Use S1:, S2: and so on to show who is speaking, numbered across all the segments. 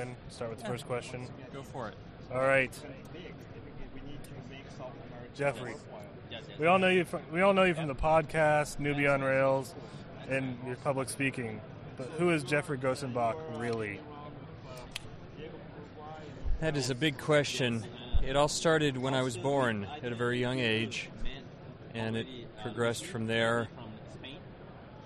S1: in? Start with the first question.
S2: Go for it.
S1: All right, Geoffrey. We all know you. From, we all know you from the podcast Nuby on Rails, and your public speaking. But who is Geoffrey Grosenbach really?
S2: That is a big question. It all started when I was born at a very young age, and it progressed from there.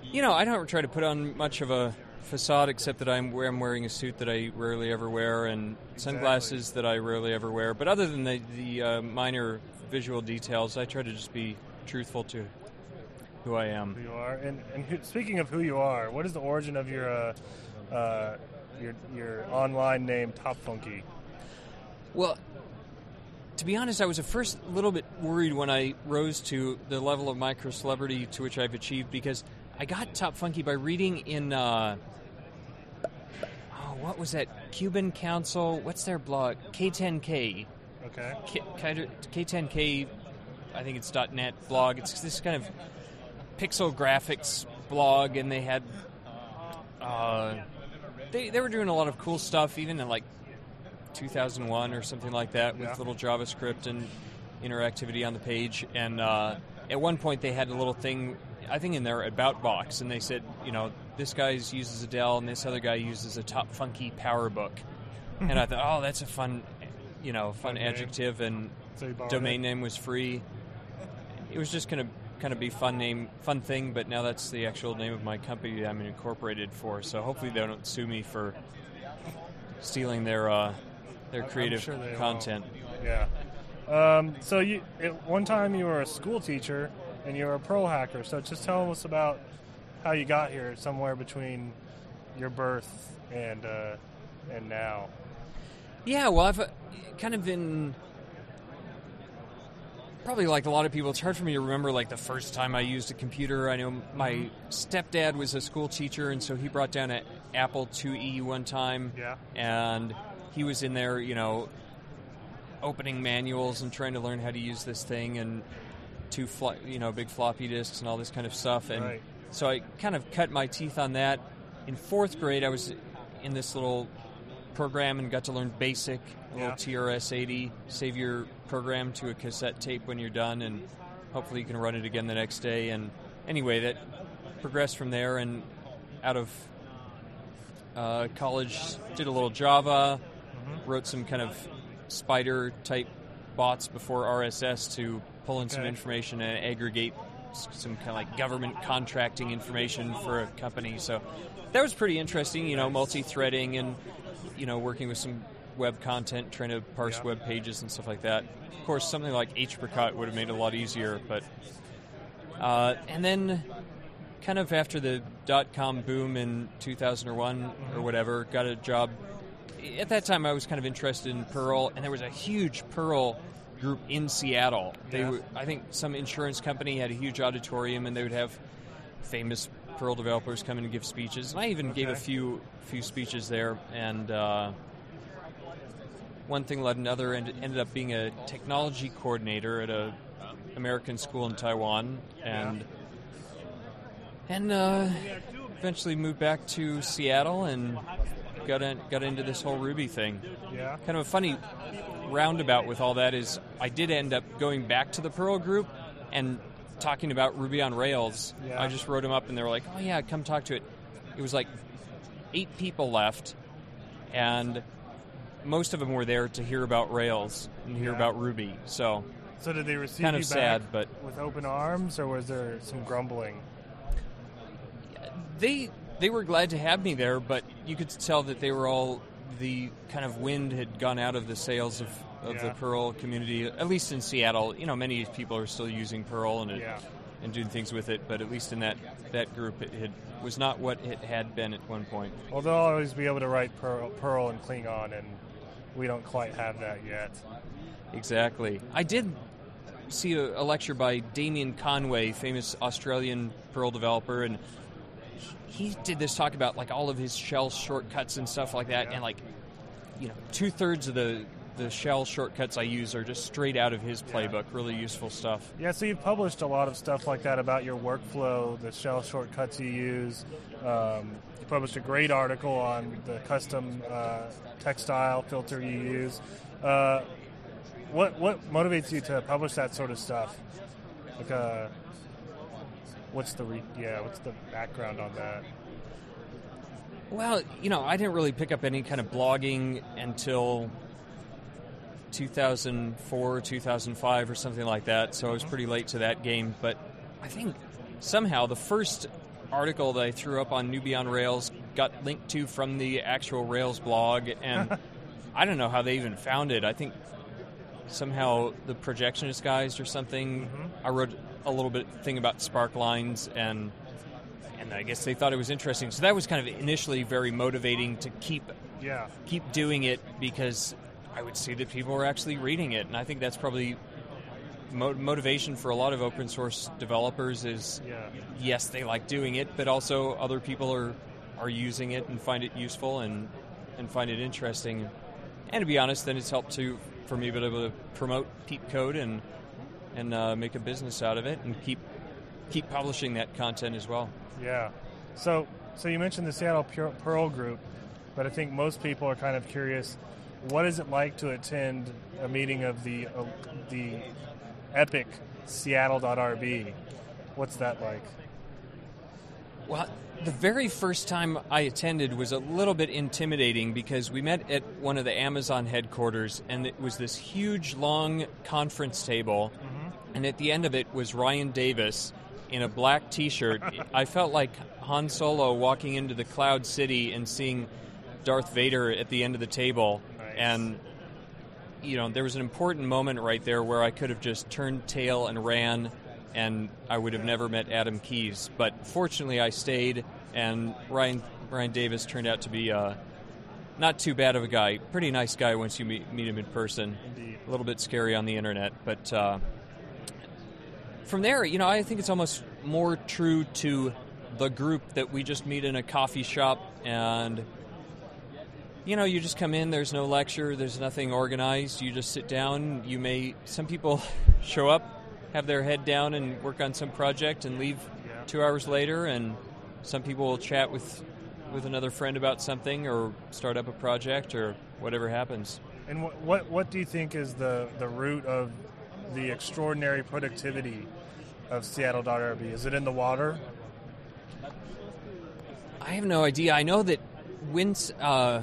S2: You know, I don't try to put on much of a facade except that I'm, I'm wearing a suit that I rarely ever wear and sunglasses that I rarely ever wear. But other than the, the uh, minor visual details, I try to just be truthful to who I am.
S1: Who you are, and and who, speaking of who you are, what is the origin of your uh, uh, your your online name Topfunky?
S2: Well, to be honest, I was at first a little bit worried when I rose to the level of micro celebrity to which I've achieved because I got Topfunky by reading in. Uh, what was that? Cuban Council. What's their blog? K10K.
S1: Okay.
S2: K- K10K. I think it's .net blog. It's this kind of pixel graphics blog, and they had. Uh, they, they were doing a lot of cool stuff, even in like 2001 or something like that, with
S1: Yeah.
S2: little JavaScript and interactivity on the page. And uh, at one point, they had a little thing, I think, in their about box, and they said, you know, this guy uses a Dell, and this other guy uses a Topfunky PowerBook. and I thought, oh, that's a fun, you know, fun
S1: Fun name.
S2: adjective, and
S1: So
S2: domain
S1: it?
S2: name was free. It was just going to kind of be fun name, fun thing, but now that's the actual name of my company that I'm incorporated for. So hopefully they don't sue me for stealing their uh, their creative
S1: sure
S2: content.
S1: Yeah. Um, so you at one time you were a school teacher and you're a Perl hacker. So just tell us about how you got here, somewhere between your birth and uh, and now.
S2: Yeah, well, I've uh, kind of been probably like a lot of people. It's hard for me to remember like the first time I used a computer. I know my stepdad was a school teacher, and so he brought down an Apple IIe one time.
S1: Yeah.
S2: and he was in there, you know, opening manuals and trying to learn how to use this thing and two, flo- you know, big floppy disks and all this kind of stuff. And
S1: Right.
S2: so I kind of cut my teeth on that. In fourth grade, I was in this little program and got to learn BASIC, a
S1: Yeah.
S2: little TRS-80, save your program to a cassette tape when you're done, and hopefully you can run it again the next day. And anyway, that progressed from there, and out of uh, college, did a little Java, wrote some kind of spider type bots before RSS to pull in some information and aggregate some kind of like government contracting information for a company. So that was pretty interesting, you know, multi-threading and you know working with some web content, trying to parse
S1: Yeah.
S2: web pages and stuff like that. Of course, something like Hpricot would have made it a lot easier, but uh, and then kind of after the dot com boom in 2001 or whatever, got a job. At that time, I was kind of interested in Perl, and there was a huge Perl group in Seattle. They
S1: Yeah.
S2: were, I think, some insurance company had a huge auditorium, and they would have famous Perl developers come in and give speeches. And I even gave a few few speeches there, and. Uh, one thing led another, and ended up being a technology coordinator at a American school in Taiwan, and and uh, eventually moved back to Seattle and got in, got into this whole Ruby thing.
S1: Yeah.
S2: Kind of a funny roundabout with all that is I did end up going back to the Perl group and talking about Ruby on Rails.
S1: Yeah.
S2: I just wrote them up, and they were like, "Oh yeah, come talk to it." It was like eight people left, and most of them were there to hear about Rails and hear
S1: Yeah.
S2: about Ruby. So
S1: So did they receive
S2: Kind
S1: you
S2: of sad, but-
S1: with open arms, or was there some grumbling?
S2: they they were glad to have me there, but you could tell that they were all the kind of wind had gone out of the sails of, of the
S1: Yeah.
S2: Perl community. At least in Seattle, you know, many people are still using Perl and it,
S1: Yeah.
S2: and doing things with it. But at least in that that group, it had, was not what it had been at one point.
S1: Well, they'll always be able to write Perl, Perl and Klingon, and we don't quite have that yet.
S2: Exactly. I did see a, a lecture by Damian Conway, famous Australian Perl developer, and he did this talk about like all of his shell shortcuts and stuff like that,
S1: Yeah.
S2: and like you know two thirds of the the shell shortcuts I use are just straight out of his playbook. Really useful stuff.
S1: Yeah, so you've published a lot of stuff like that about your workflow, the shell shortcuts you use. Um, you published a great article on the custom uh, textile filter you use. Uh, what what motivates you to publish that sort of stuff? Like, uh, what's the re- yeah? What's the background on that?
S2: Well, you know, I didn't really pick up any kind of blogging until 2004, 2005, or something like that. So I was mm-hmm. pretty late to that game. But I think somehow the first article that I threw up on Nuby on Rails got linked to from the actual Rails blog, and I don't know how they even found it. I think somehow the projectionist guys or something. Mm-hmm. I wrote a little bit thing about spark lines and and I guess they thought it was interesting. So that was kind of initially very motivating to keep
S1: Yeah,
S2: keep doing it because I would see that people were actually reading it, and I think that's probably mo- motivation for a lot of open source developers. Is
S1: yeah,
S2: yes, they like doing it, but also other people are are using it and find it useful and and find it interesting. And to be honest, then it's helped to for me to be able to promote PeepCode and and uh, make a business out of it and keep keep publishing that content as well.
S1: yeah. So so you mentioned the Seattle Perl group, but I think most people are kind of curious. What is it like to attend a meeting of the uh, the epic Seattle.rb? What's that like?
S2: Well, the very first time I attended was a little bit intimidating because we met at one of the Amazon headquarters, and it was this huge, long conference table, and at the end of it was Ryan Davis in a black T-shirt. I felt like Han Solo walking into the Cloud City and seeing Darth Vader at the end of the table,
S1: Nice.
S2: and you know there was an important moment right there where I could have just turned tail and ran and I would have never met Adam Keys. But fortunately, I stayed, and Ryan Ryan Davis turned out to be uh, not too bad of a guy. Pretty nice guy once you meet, meet him in person.
S1: Indeed.
S2: A little bit scary on the internet, but uh, from there, you know, I think it's almost more true to the group that we just meet in a coffee shop and. You know, you just come in, there's no lecture, there's nothing organized. You just sit down. You may, some people show up, have their head down and work on some project and leave
S1: Yeah.
S2: two hours later, and some people will chat with with another friend about something or start up a project or whatever happens.
S1: And what, what what do you think is the the root of the extraordinary productivity of Seattle Seattle.rb? Is it in the water?
S2: I have no idea. I know that Wins, uh,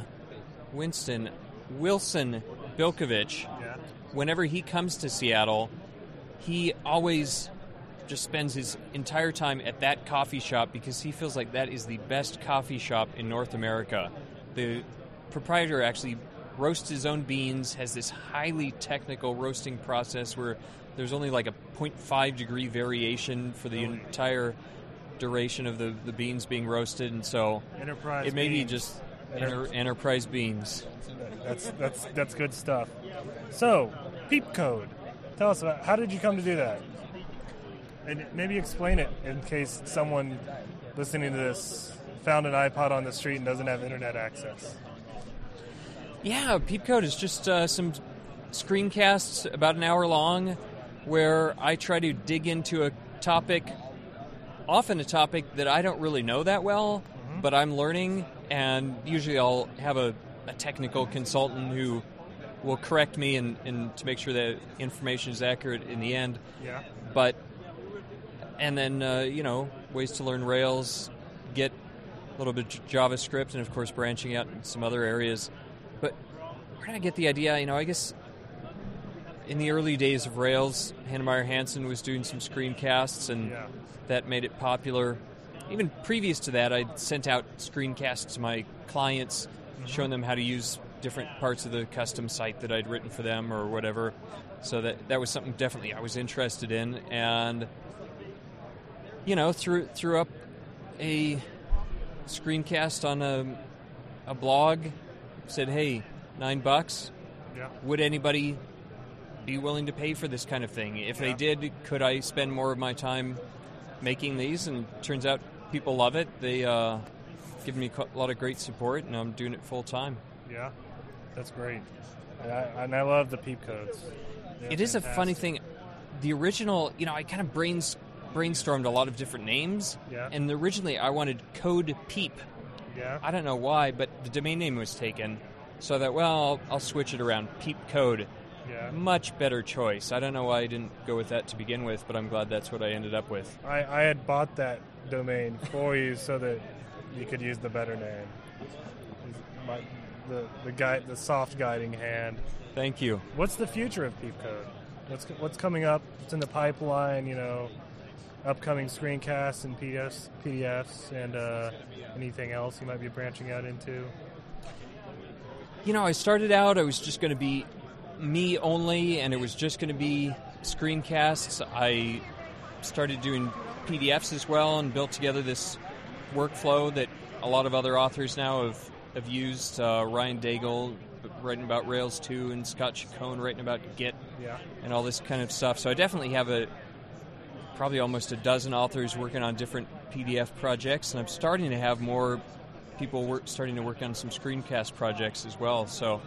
S2: Winston Wilson Bilkovich,
S1: Yeah.
S2: whenever he comes to Seattle, he always just spends his entire time at that coffee shop because he feels like that is the best coffee shop in North America. The proprietor actually roasts his own beans, has this highly technical roasting process where there's only like a 0.5 degree variation for the entire duration of the, the beans being roasted, and so
S1: Enterprise.
S2: it may be
S1: beans.
S2: just
S1: Enter-
S2: enter, enterprise beans.
S1: That's that's that's good stuff. So, PeepCode. Tell us about how did you come to do that? And maybe explain it in case someone listening to this found an iPod on the street and doesn't have internet access.
S2: Yeah, PeepCode is just uh, some screencasts about an hour long where I try to dig into a topic, often a topic that I don't really know that well, but I'm learning, and usually I'll have a, a technical consultant who will correct me and, and to make sure that information is accurate in the end.
S1: Yeah.
S2: But and then uh, you know ways to learn Rails, get a little bit of JavaScript, and of course branching out in some other areas. But where did I get the idea? You know, I guess in the early days of Rails, Heinemeier Hansson was doing some screencasts, and
S1: Yeah.
S2: that made it popular. Even previous to that, I'd sent out screencasts to my clients, mm-hmm. showing them how to use different parts of the custom site that I'd written for them or whatever. So that that was something definitely I was interested in, and you know, threw threw up a screencast on a a blog. Said, "Hey, nine bucks.
S1: Yeah.
S2: Would anybody be willing to pay for this kind of thing? If they did, could I spend more of my time making these?" And turns out people love it. They uh, give me a lot of great support, and I'm doing it full time.
S1: Yeah. That's great. And I, and I love the PeepCodes. They're
S2: It is a funny thing. The original, you know, I kind of brains brainstormed a lot of different names.
S1: Yeah.
S2: And originally I wanted Code Peep.
S1: Yeah.
S2: I don't know why, but the domain name was taken. So that well, I'll, I'll switch it around. Peep Code.
S1: Yeah.
S2: Much better choice. I don't know why I didn't go with that to begin with, but I'm glad that's what I ended up with.
S1: I, I had bought that domain for you so that you could use the better name. My, the the guide, the soft guiding hand.
S2: Thank you.
S1: What's the future of PeepCode? What's what's coming up? What's in the pipeline? You know, upcoming screencasts and PDFs, PDFs, and uh, anything else you might be branching out into.
S2: You know, I started out, I was just going to be me only, and it was just going to be screencasts. I started doing PDFs as well and built together this workflow that a lot of other authors now have, have used. Uh, Ryan Daigle writing about Rails 2 and Scott Chacon writing about Git
S1: Yeah.
S2: and all this kind of stuff. So I definitely have a probably almost a dozen authors working on different PDF projects, and I'm starting to have more people work, starting to work on some screencast projects as well. So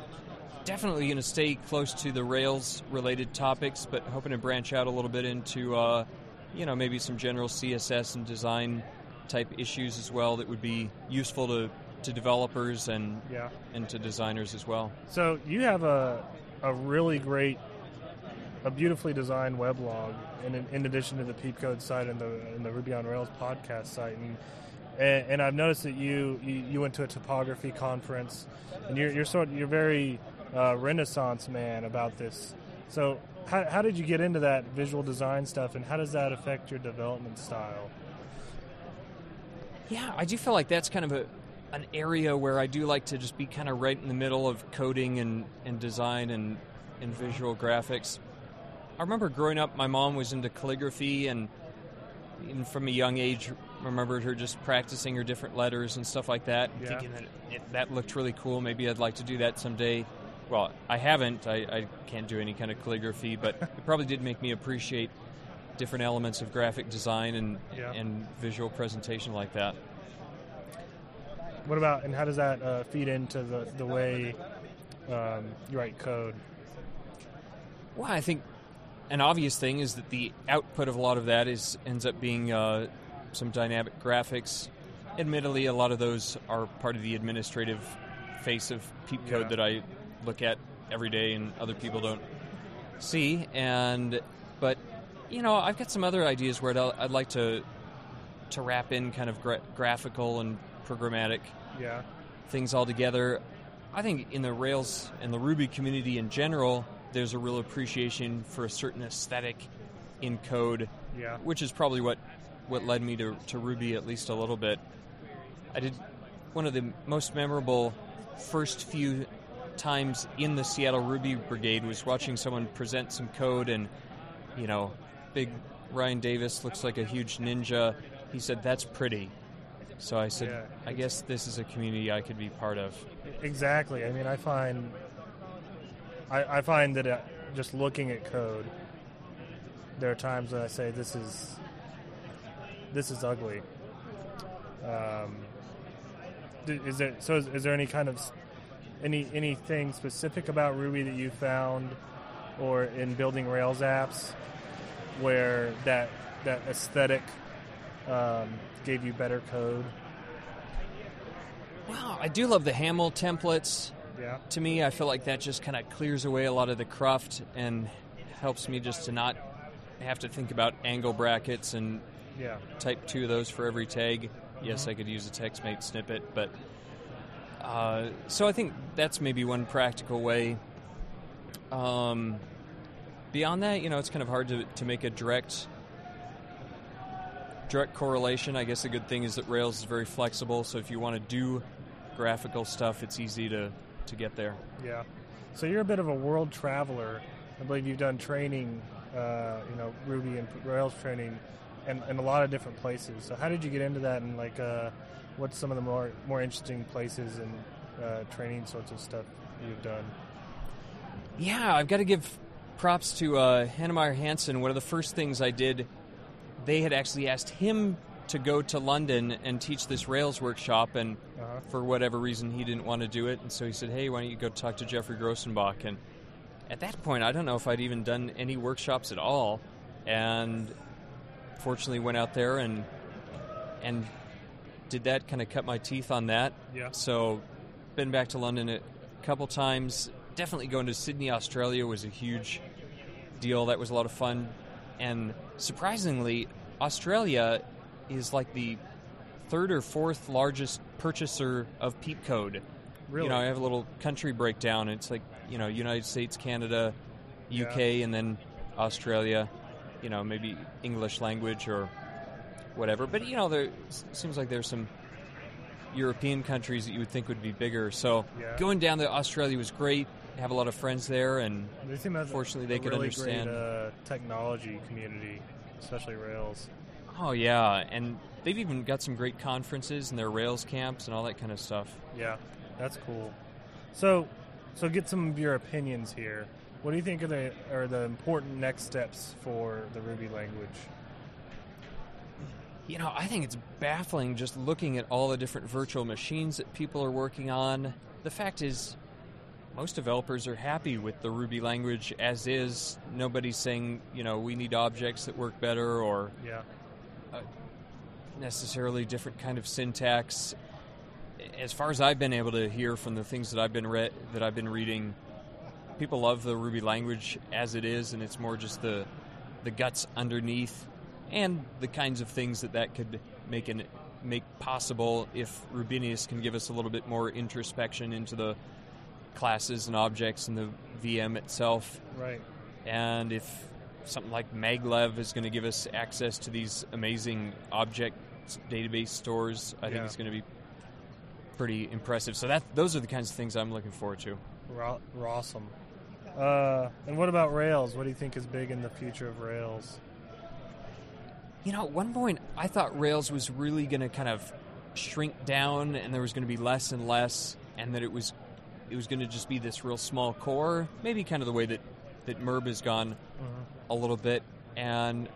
S2: definitely going to stay close to the Rails related topics, but hoping to branch out a little bit into uh, you know maybe some general CSS and design type issues as well that would be useful to, to developers and
S1: Yeah.
S2: and to designers as well.
S1: So you have a a really great, a beautifully designed weblog, in, in addition to the PeepCode site and the and the Ruby on Rails podcast site, and and, and I've noticed that you, you you went to a typography conference, and you're you're sort you're very uh, Renaissance man about this. So how how did you get into that visual design stuff, and how does that affect your development style?
S2: Yeah, I do feel like that's kind of a an area where I do like to just be kind of right in the middle of coding and, and design and, and visual graphics. I remember growing up, my mom was into calligraphy, and even from a young age, remembered her just practicing her different letters and stuff like that,
S1: Yeah.
S2: thinking that it, that looked really cool. Maybe I'd like to do that someday. Well, I haven't. I, I can't do any kind of calligraphy, but it probably did make me appreciate different elements of graphic design and,
S1: Yeah.
S2: and visual presentation like that.
S1: What about and how does that uh, feed into the the way um, you write code?
S2: Well, I think an obvious thing is that the output of a lot of that is ends up being uh, some dynamic graphics. Admittedly, a lot of those are part of the administrative face of PeepCode
S1: Yeah.
S2: that I look at every day, and other people don't see. And but you know, I've got some other ideas where I'd, I'd like to to wrap in kind of gra- graphical and programmatic
S1: Yeah.
S2: things all together. I think in the Rails and the Ruby community in general, there's a real appreciation for a certain aesthetic in code,
S1: Yeah.
S2: which is probably what, what led me to, to Ruby at least a little bit. I did one of the most memorable first few times in the Seattle Ruby Brigade was watching someone present some code and, you know, big Ryan Davis looks like a huge ninja. He said, That's pretty. So I said,
S1: Yeah.
S2: I guess this is a community I could be part of.
S1: Exactly. I mean, I find I, I find that uh, just looking at code, there are times when I say this is this is ugly. Um, is there so? Is, is there any kind of any anything specific about Ruby that you found, or in building Rails apps, where that that aesthetic um, gave you better code?
S2: Wow, I do love the Haml templates.
S1: Yeah.
S2: To me, I feel like that just kind of clears away a lot of the cruft and helps me just to not have to think about angle brackets and
S1: Yeah.
S2: type two of those for every tag. Yes, I could use a TextMate snippet, but uh, so I think that's maybe one practical way. Um, beyond that, you know, it's kind of hard to, to make a direct direct correlation. I guess a good thing is that Rails is very flexible, so if you want to do graphical stuff, it's easy to, to get there.
S1: Yeah. So you're a bit of a world traveler. I believe you've done training, uh, you know, Ruby and Rails training, and in a lot of different places. So how did you get into that, and like, uh, what's some of the more more interesting places and uh, training sorts of stuff you've done?
S2: Yeah, I've got to give props to uh, Heinemeier Hansson. One of the first things I did, they had actually asked him to go to London and teach this Rails workshop, and
S1: Uh-huh.
S2: for whatever reason, he didn't want to do it. And so he said, Hey, why don't you go talk to Geoffrey Grosenbach? And at that point, I don't know if I'd even done any workshops at all. And fortunately went out there and and did that. Kind of cut my teeth on that.
S1: Yeah.
S2: So, been back to London a couple times. Definitely going to Sydney, Australia was a huge deal. That was a lot of fun. And surprisingly, Australia is like the third or fourth largest purchaser of PeepCode.
S1: Really?
S2: You know, I have a little country breakdown. It's like, you know, United States, Canada, UK,
S1: Yeah.
S2: and then Australia. You know, maybe English language or whatever. But, you know, there seems like there's some European countries that you would think would be bigger. So
S1: Yeah.
S2: going down to Australia was great. I have a lot of friends there, and
S1: They seem to have
S2: Fortunately,
S1: a
S2: they could
S1: really
S2: understand.
S1: Great, uh, technology community, especially Rails.
S2: Oh yeah, and they've even got some great conferences and their Rails camps and all that kind of stuff.
S1: Yeah, that's cool. So, so get some of your opinions here. What do you think are the are the important next steps for the Ruby language?
S2: You know, I think it's baffling just looking at all the different virtual machines that people are working on. The fact is, most developers are happy with the Ruby language as is. Nobody's saying, you know, we need objects that work better or
S1: Yeah,
S2: necessarily different kind of syntax. As far as I've been able to hear from the things that I've been read that I've been reading, people love the Ruby language as it is, and it's more just the the guts underneath, and the kinds of things that that could make an make possible if Rubinius can give us a little bit more introspection into the classes and objects and the VM itself
S1: right.
S2: and if something like maglev is going to give us access to these amazing object database stores. I think it's going to be pretty impressive. So that those are the kinds of things i'm looking forward to.
S1: Ra- awesome. Uh, and what about Rails? What do you think is big in the future of Rails?
S2: you know at one point i thought rails was really going to kind of shrink down and there was going to be less and less and that it was it was going to just be this real small core. Maybe kind of the way that that merb has gone a little bit, and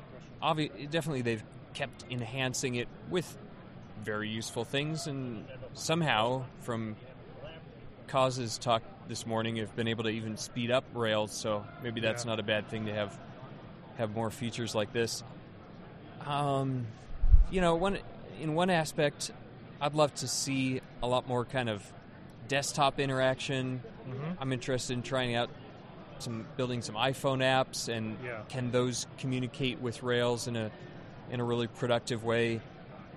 S2: obvi- definitely they've kept enhancing it with very useful things, and somehow from causes talk this morning have been able to even speed up Rails, so maybe that's
S1: Yeah.
S2: not a bad thing to have have more features like this. Um, you know, one in one aspect, I'd love to see a lot more kind of desktop interaction.
S1: Mm-hmm.
S2: I'm interested in trying out some building some iPhone apps and
S1: Yeah.
S2: can those communicate with Rails in a in a really productive way.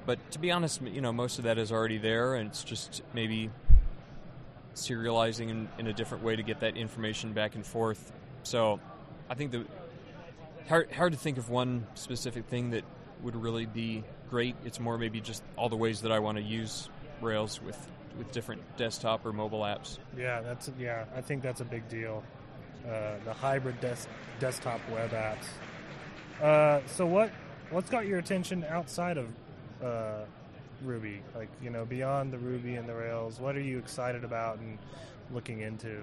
S2: But to be honest, you know, most of that is already there, and it's just maybe serializing in, in a different way to get that information back and forth. So, I think the hard hard to think of one specific thing that would really be great. It's more maybe just all the ways that I want to use Rails with with different desktop or mobile apps.
S1: Yeah, that's yeah. I think that's a big deal. Uh, the hybrid des- desktop web apps. Uh, so what what's got your attention outside of uh, Ruby? Like you know, beyond the Ruby and the Rails, what are you excited about and looking into?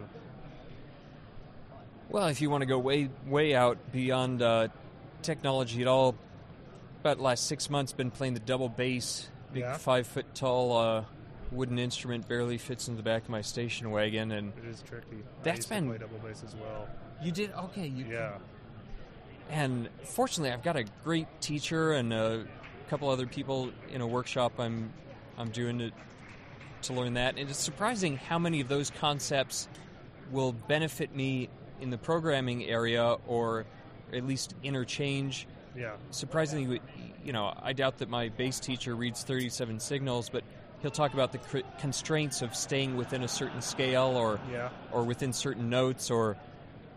S2: Well, if you want to go way way out beyond uh, technology at all, about the last six months, been playing the double bass, big
S1: Yeah.
S2: five foot tall uh, wooden instrument, barely fits in the back of my station wagon, and
S1: It is tricky. I
S2: That's been-
S1: to play double bass as well.
S2: you did okay. You
S1: Yeah,
S2: and fortunately, I've got a great teacher and a couple other people in a workshop I'm I'm doing to to learn that. And it's surprising how many of those concepts will benefit me in the programming area, or at least interchange.
S1: yeah,
S2: Surprisingly, you know, I doubt that my bass teacher reads 37signals, but he'll talk about the cr- constraints of staying within a certain scale or
S1: yeah,
S2: or within certain notes or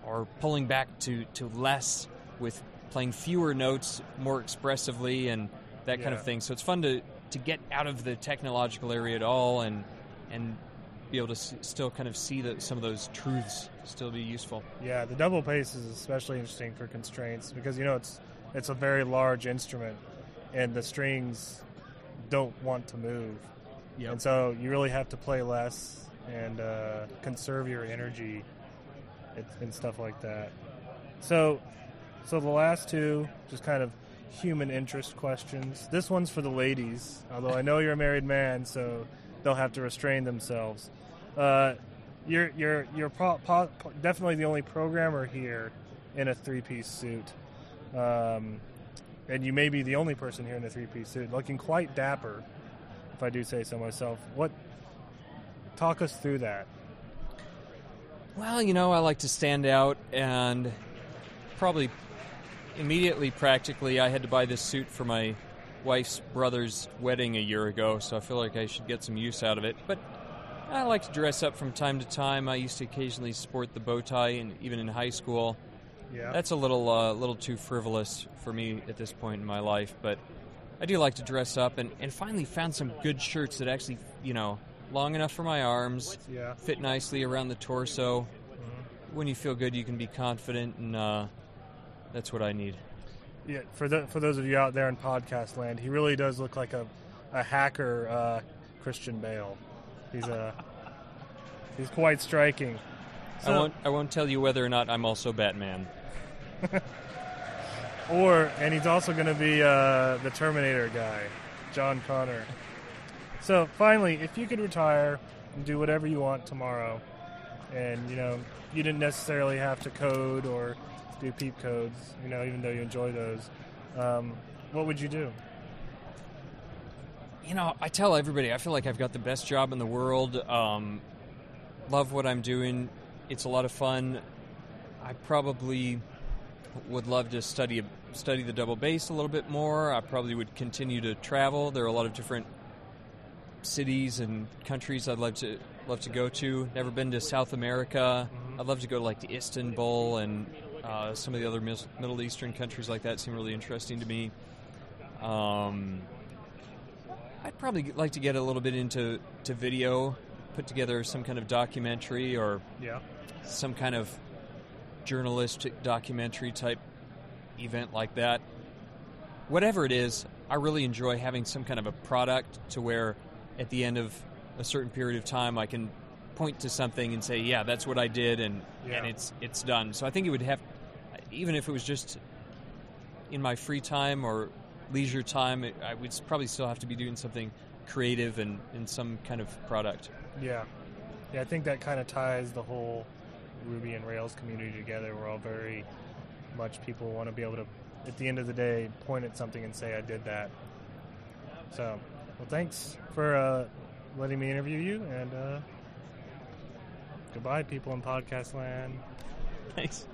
S2: or pulling back to, to less with playing fewer notes more expressively and that kind of thing. So it's fun to, to get out of the technological area at all and and be able to s- still kind of see that some of those truths still be useful.
S1: yeah. The double bass is especially interesting for constraints because you know it's it's a very large instrument, and the strings don't want to move. And so you really have to play less and uh, conserve your energy and, stuff like that. So, so the last two, just kind of human interest questions. This one's for the ladies, although I know you're a married man, so they'll have to restrain themselves. Uh, you're you're you're definitely the only programmer here in a three-piece suit. Um, and you may be the only person here in a three piece suit, looking quite dapper, if I do say so myself. What? Talk us through that.
S2: Well, you know, I like to stand out, and probably immediately, practically, I had to buy this suit for my wife's brother's wedding a year ago, so I feel like I should get some use out of it. But I like to dress up from time to time. I used to occasionally sport the bow tie, and even in high school.
S1: Yeah.
S2: That's a little, uh, little too frivolous for me at this point in my life, but I do like to dress up, and, and finally found some good shirts that actually, you know, long enough for my arms,
S1: yeah.
S2: fit nicely around the torso. When you feel good, you can be confident, and uh, that's what I need.
S1: Yeah, for the, for those of you out there in podcast land, he really does look like a, a hacker uh, Christian Bale. He's a he's quite striking.
S2: I won't. I won't tell you whether or not I'm also Batman.
S1: Or and he's also going to be uh, the Terminator guy, John Connor. So finally, if you could retire and do whatever you want tomorrow, and you know you didn't necessarily have to code or do PeepCodes, you know, even though you enjoy those, um, what would you do?
S2: You know, I tell everybody I feel like I've got the best job in the world. Um, love what I'm doing. It's a lot of fun. I probably would love to study study the double bass a little bit more. I probably would continue to travel. There are a lot of different cities and countries I'd love to love to go to. Never been to South America. I'd love to go to like to Istanbul and uh, some of the other mis- Middle Eastern countries like that seem really interesting to me. Um, I'd probably like to get a little bit into to video, put together some kind of documentary or
S1: Yeah.
S2: some kind of journalistic documentary type event like that. Whatever it is, I really enjoy having some kind of a product to where at the end of a certain period of time I can point to something and say, "Yeah, that's what I did," and
S1: Yeah.
S2: and it's it's done. So I think it would have, even if it was just in my free time or leisure time, it, I would probably still have to be doing something creative and, and some kind of product.
S1: Yeah. Yeah, I think that kind of ties the whole Ruby and Rails community together. We're all very much people want to be able to, at the end of the day, point at something and say, I did that. So, well, thanks for uh, letting me interview you, and uh, goodbye, people in podcast land.
S2: Thanks.